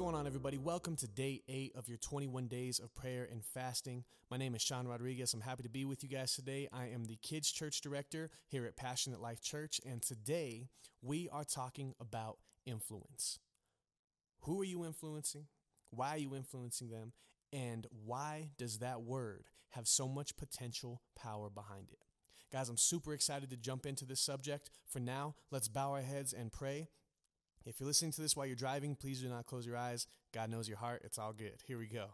everybody. Welcome to day eight of your 21 days of prayer and fasting. My name is Sean Rodriguez. I'm happy to be with you guys today. I am the kids' church director here at Passionate Life Church, and today we are talking about influence. Who are you influencing? Why are you influencing them? And why does that word have so much potential power behind it? Guys, I'm super excited to jump into this subject. For now, let's bow our heads and pray. If you're listening to this while you're driving, please do not close your eyes. God knows your heart. It's all good. Here we go.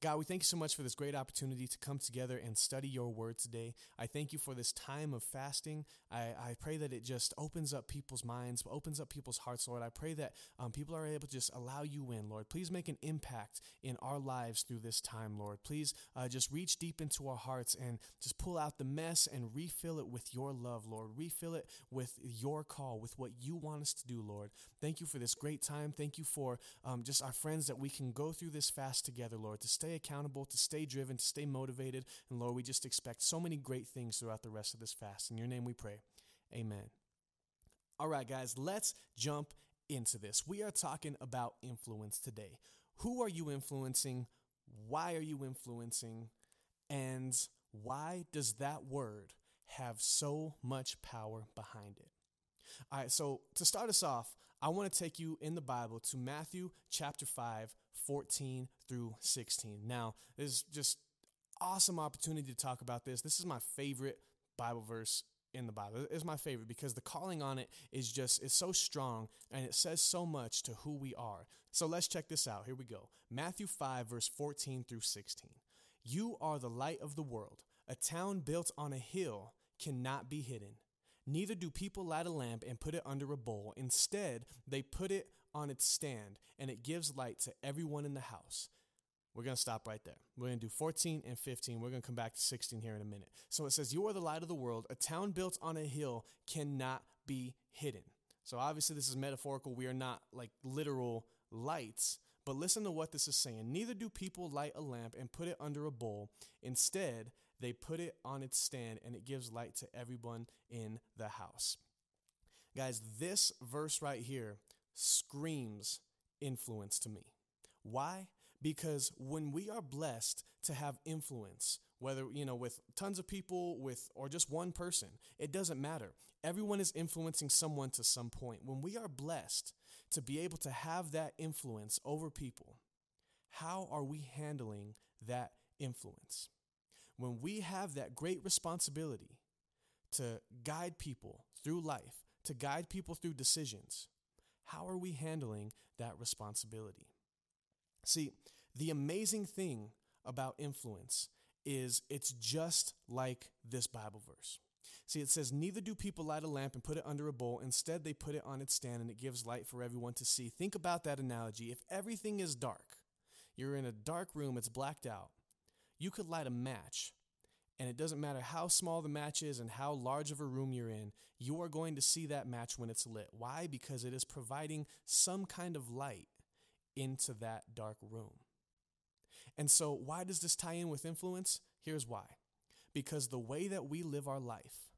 God, we thank you so much for this great opportunity to come together and study your word today. I thank you for this time of fasting. I, I pray that it just opens up people's minds, opens up people's hearts, Lord. I pray that um, people are able to just allow you in, Lord. Please make an impact in our lives through this time, Lord. Please uh, just reach deep into our hearts and just pull out the mess and refill it with your love, Lord. Refill it with your call, with what you want us to do, Lord. Thank you for this great time. Thank you for um, just our friends that we can go through this fast together, Lord, to stay stay accountable, to stay driven, to stay motivated. And Lord, we just expect so many great things throughout the rest of this fast. In your name we pray. Amen. All right, guys, let's jump into this. We are talking about influence today. Who are you influencing? Why are you influencing? And why does that word have so much power behind it? All right, so to start us off, I want to take you in the Bible to Matthew chapter 5, 14 through 16. Now, this is just awesome opportunity to talk about this. This is my favorite Bible verse in the Bible. It's my favorite because the calling on it is just it's so strong and it says so much to who we are. So let's check this out. Here we go. Matthew 5 verse 14 through 16. You are the light of the world. A town built on a hill cannot be hidden. Neither do people light a lamp and put it under a bowl. Instead, they put it on its stand, and it gives light to everyone in the house. We're going to stop right there. We're going to do 14 and 15. We're going to come back to 16 here in a minute. So it says, You are the light of the world. A town built on a hill cannot be hidden. So obviously, this is metaphorical. We are not like literal lights. But listen to what this is saying. Neither do people light a lamp and put it under a bowl. Instead, they put it on its stand and it gives light to everyone in the house. Guys, this verse right here screams influence to me. Why? Because when we are blessed to have influence, whether you know with tons of people with or just one person, it doesn't matter. Everyone is influencing someone to some point. When we are blessed to be able to have that influence over people, how are we handling that influence? When we have that great responsibility to guide people through life, to guide people through decisions, how are we handling that responsibility? See, the amazing thing about influence is it's just like this Bible verse. See, it says, Neither do people light a lamp and put it under a bowl. Instead, they put it on its stand and it gives light for everyone to see. Think about that analogy. If everything is dark, you're in a dark room, it's blacked out, you could light a match and it doesn't matter how small the match is and how large of a room you're in, you are going to see that match when it's lit. Why? Because it is providing some kind of light into that dark room. And so, why does this tie in with influence? Here's why. Because the way that we live our life,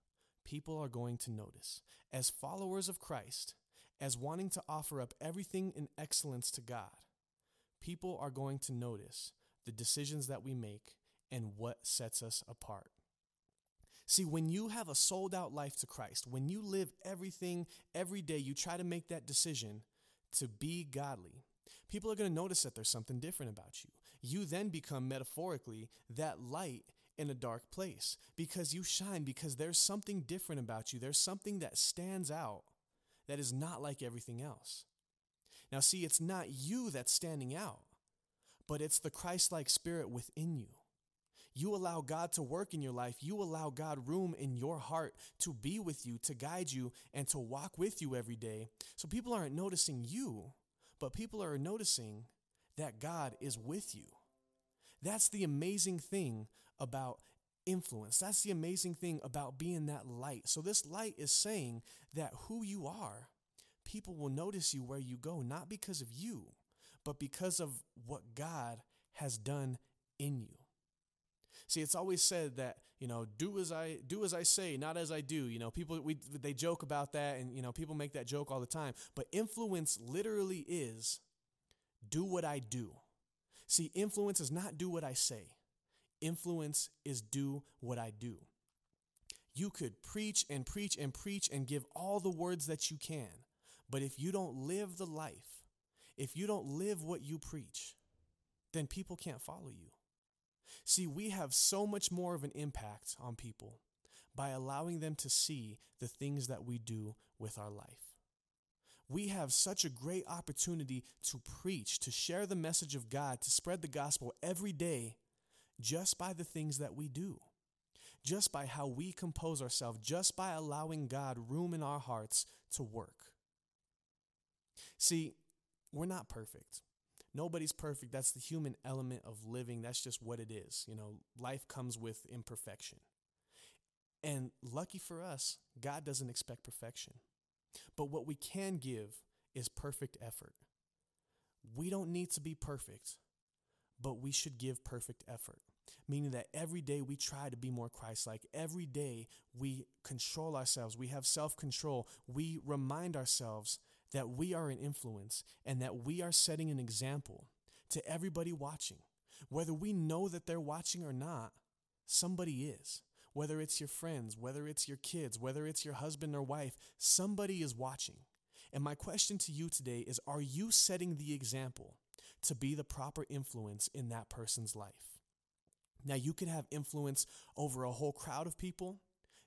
people are going to notice. As followers of Christ, as wanting to offer up everything in excellence to God, people are going to notice the decisions that we make and what sets us apart. See, when you have a sold out life to Christ, when you live everything every day, you try to make that decision to be godly, people are going to notice that there's something different about you. You then become metaphorically that light in a dark place because you shine, because there's something different about you. There's something that stands out that is not like everything else. Now, see, it's not you that's standing out, but it's the Christ like spirit within you. You allow God to work in your life. You allow God room in your heart to be with you, to guide you, and to walk with you every day. So people aren't noticing you, but people are noticing that God is with you. That's the amazing thing about influence. That's the amazing thing about being that light. So, this light is saying that who you are, people will notice you where you go, not because of you, but because of what God has done in you. See, it's always said that you know, do as I do as I say, not as I do. You know, people we they joke about that, and you know, people make that joke all the time. But influence literally is do what I do. See, influence is not do what I say, influence is do what I do. You could preach and preach and preach and give all the words that you can, but if you don't live the life, if you don't live what you preach, then people can't follow you. See, we have so much more of an impact on people by allowing them to see the things that we do with our life. We have such a great opportunity to preach, to share the message of God, to spread the gospel every day just by the things that we do, just by how we compose ourselves, just by allowing God room in our hearts to work. See, we're not perfect. Nobody's perfect. That's the human element of living. That's just what it is. You know, life comes with imperfection. And lucky for us, God doesn't expect perfection. But what we can give is perfect effort. We don't need to be perfect, but we should give perfect effort. Meaning that every day we try to be more Christ like. Every day we control ourselves. We have self control. We remind ourselves that we are an influence and that we are setting an example to everybody watching. Whether we know that they're watching or not, somebody is. Whether it's your friends, whether it's your kids, whether it's your husband or wife, somebody is watching. And my question to you today is Are you setting the example to be the proper influence in that person's life? Now, you can have influence over a whole crowd of people,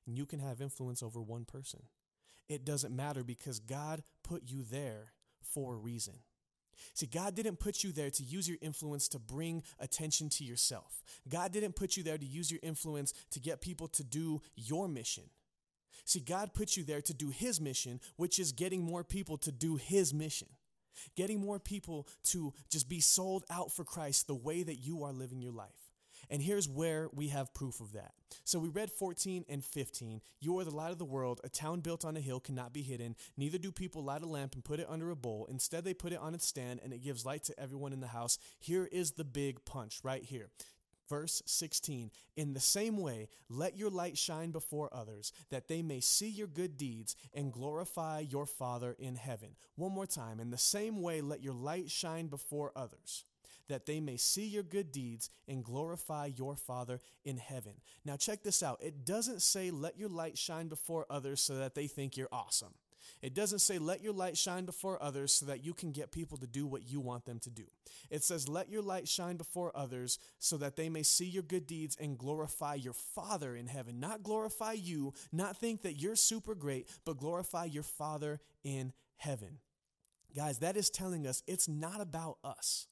and you can have influence over one person it doesn't matter because God put you there for a reason. See, God didn't put you there to use your influence to bring attention to yourself. God didn't put you there to use your influence to get people to do your mission. See, God put you there to do His mission, which is getting more people to do His mission. Getting more people to just be sold out for Christ the way that you are living your life. And here's where we have proof of that. So we read 14 and 15. You are the light of the world. A town built on a hill cannot be hidden. Neither do people light a lamp and put it under a bowl. Instead, they put it on its stand and it gives light to everyone in the house. Here is the big punch right here. Verse 16 In the same way, let your light shine before others, that they may see your good deeds and glorify your Father in heaven. One more time. In the same way, let your light shine before others that they may see your good deeds and glorify your Father in heaven. Now, check this out. It doesn't say, let your light shine before others so that they think you're awesome. It doesn't say, let your light shine before others so that you can get people to do what you want them to do. It says, let your light shine before others so that they may see your good deeds and glorify your Father in heaven. Not glorify you, not think that you're super great, but glorify your Father in heaven. Guys, that is telling us it's not about us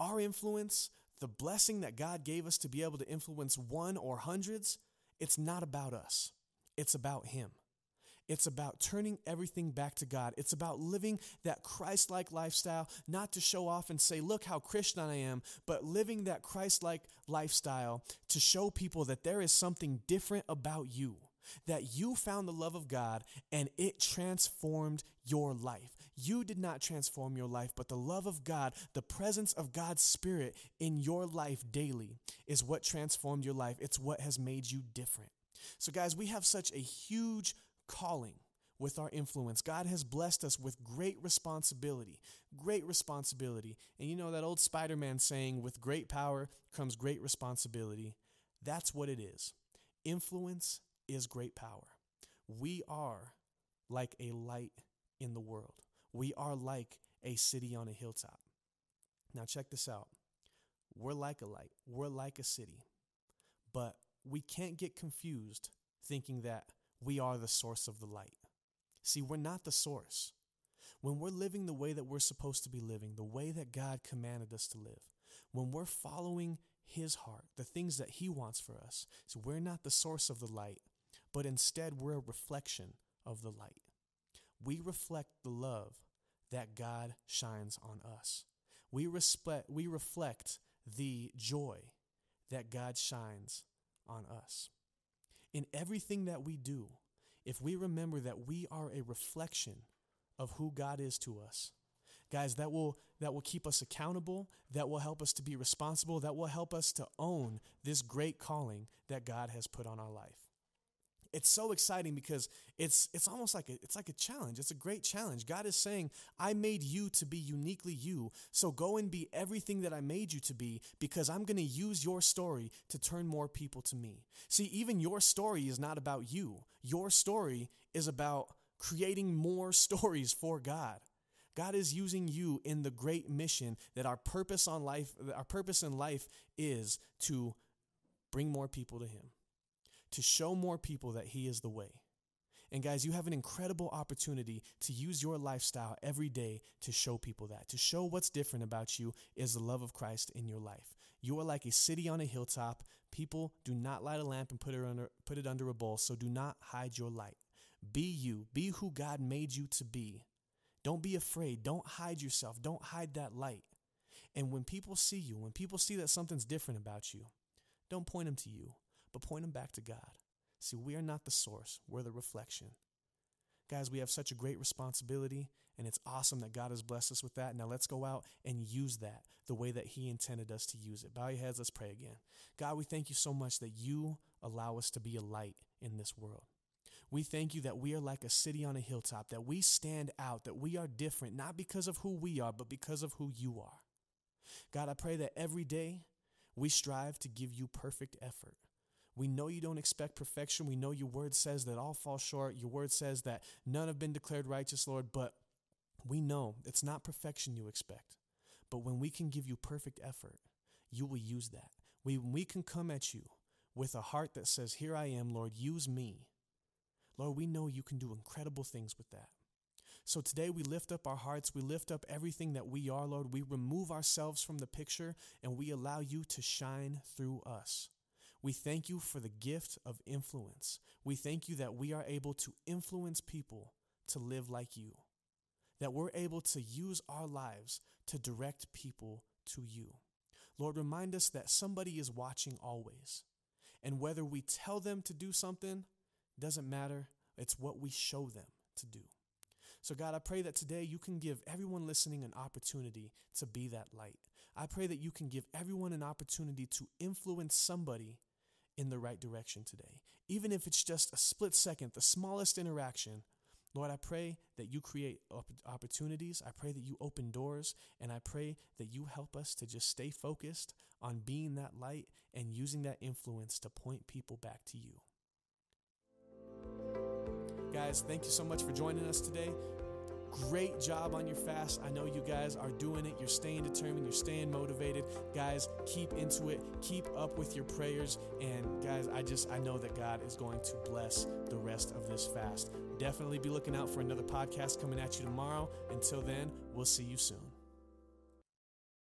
our influence, the blessing that God gave us to be able to influence one or hundreds, it's not about us. It's about Him. It's about turning everything back to God. It's about living that Christ like lifestyle, not to show off and say, look how Christian I am, but living that Christ like lifestyle to show people that there is something different about you, that you found the love of God and it transformed your life. You did not transform your life, but the love of God, the presence of God's Spirit in your life daily is what transformed your life. It's what has made you different. So, guys, we have such a huge calling with our influence. God has blessed us with great responsibility, great responsibility. And you know that old Spider Man saying, with great power comes great responsibility. That's what it is. Influence is great power. We are like a light in the world. We are like a city on a hilltop. Now, check this out. We're like a light, we're like a city, but we can't get confused thinking that we are the source of the light. See, we're not the source. When we're living the way that we're supposed to be living, the way that God commanded us to live, when we're following His heart, the things that He wants for us, so we're not the source of the light, but instead we're a reflection of the light we reflect the love that God shines on us. We, respect, we reflect the joy that God shines on us. In everything that we do, if we remember that we are a reflection of who God is to us, guys, that will that will keep us accountable, that will help us to be responsible, that will help us to own this great calling that God has put on our life. It's so exciting because it's it's almost like a it's like a challenge. It's a great challenge. God is saying i made you to be uniquely you. So go and be everything that i made you to be because i'm going to use your story to turn more people to me. See even your story is not about you. Your story is about creating more stories for god. God is using you in the great mission that our purpose on life our purpose in life is to bring more people to him to show more people that He is the way. And guys, you have an incredible opportunity to use your lifestyle every day to show people that, to show what's different about you is the love of Christ in your life. You are like a city on a hilltop. People do not light a lamp and put it under put it under a bowl, so do not hide your light. Be you, be who God made you to be. Don't be afraid. Don't hide yourself. Don't hide that light. And when people see you, when people see that something's different about you, don't point them to you but point them back to God. See, we are not the source, we're the reflection. Guys, we have such a great responsibility, and it's awesome that God has blessed us with that. Now let's go out and use that the way that He intended us to use it. Bow your heads, let's pray again. God, we thank you so much that you allow us to be a light in this world. We thank you that we are like a city on a hilltop, that we stand out, that we are different, not because of who we are, but because of who you are. God, I pray that every day we strive to give you perfect effort. We know you don't expect perfection. We know your word says that all fall short. Your word says that none have been declared righteous, Lord, but we know it's not perfection you expect. But when we can give you perfect effort, you will use that. We, we can come at you with a heart that says, Here I am, Lord, use me. Lord, we know you can do incredible things with that. So today we lift up our hearts, we lift up everything that we are, Lord. We remove ourselves from the picture and we allow you to shine through us. We thank you for the gift of influence. We thank you that we are able to influence people to live like you, that we're able to use our lives to direct people to you. Lord, remind us that somebody is watching always. And whether we tell them to do something doesn't matter, it's what we show them to do. So, God, I pray that today you can give everyone listening an opportunity to be that light. I pray that you can give everyone an opportunity to influence somebody in the right direction today. Even if it's just a split second, the smallest interaction, Lord, I pray that you create opportunities. I pray that you open doors. And I pray that you help us to just stay focused on being that light and using that influence to point people back to you. Guys, thank you so much for joining us today. Great job on your fast. I know you guys are doing it. You're staying determined. You're staying motivated. Guys, keep into it. Keep up with your prayers. And guys, I just, I know that God is going to bless the rest of this fast. Definitely be looking out for another podcast coming at you tomorrow. Until then, we'll see you soon.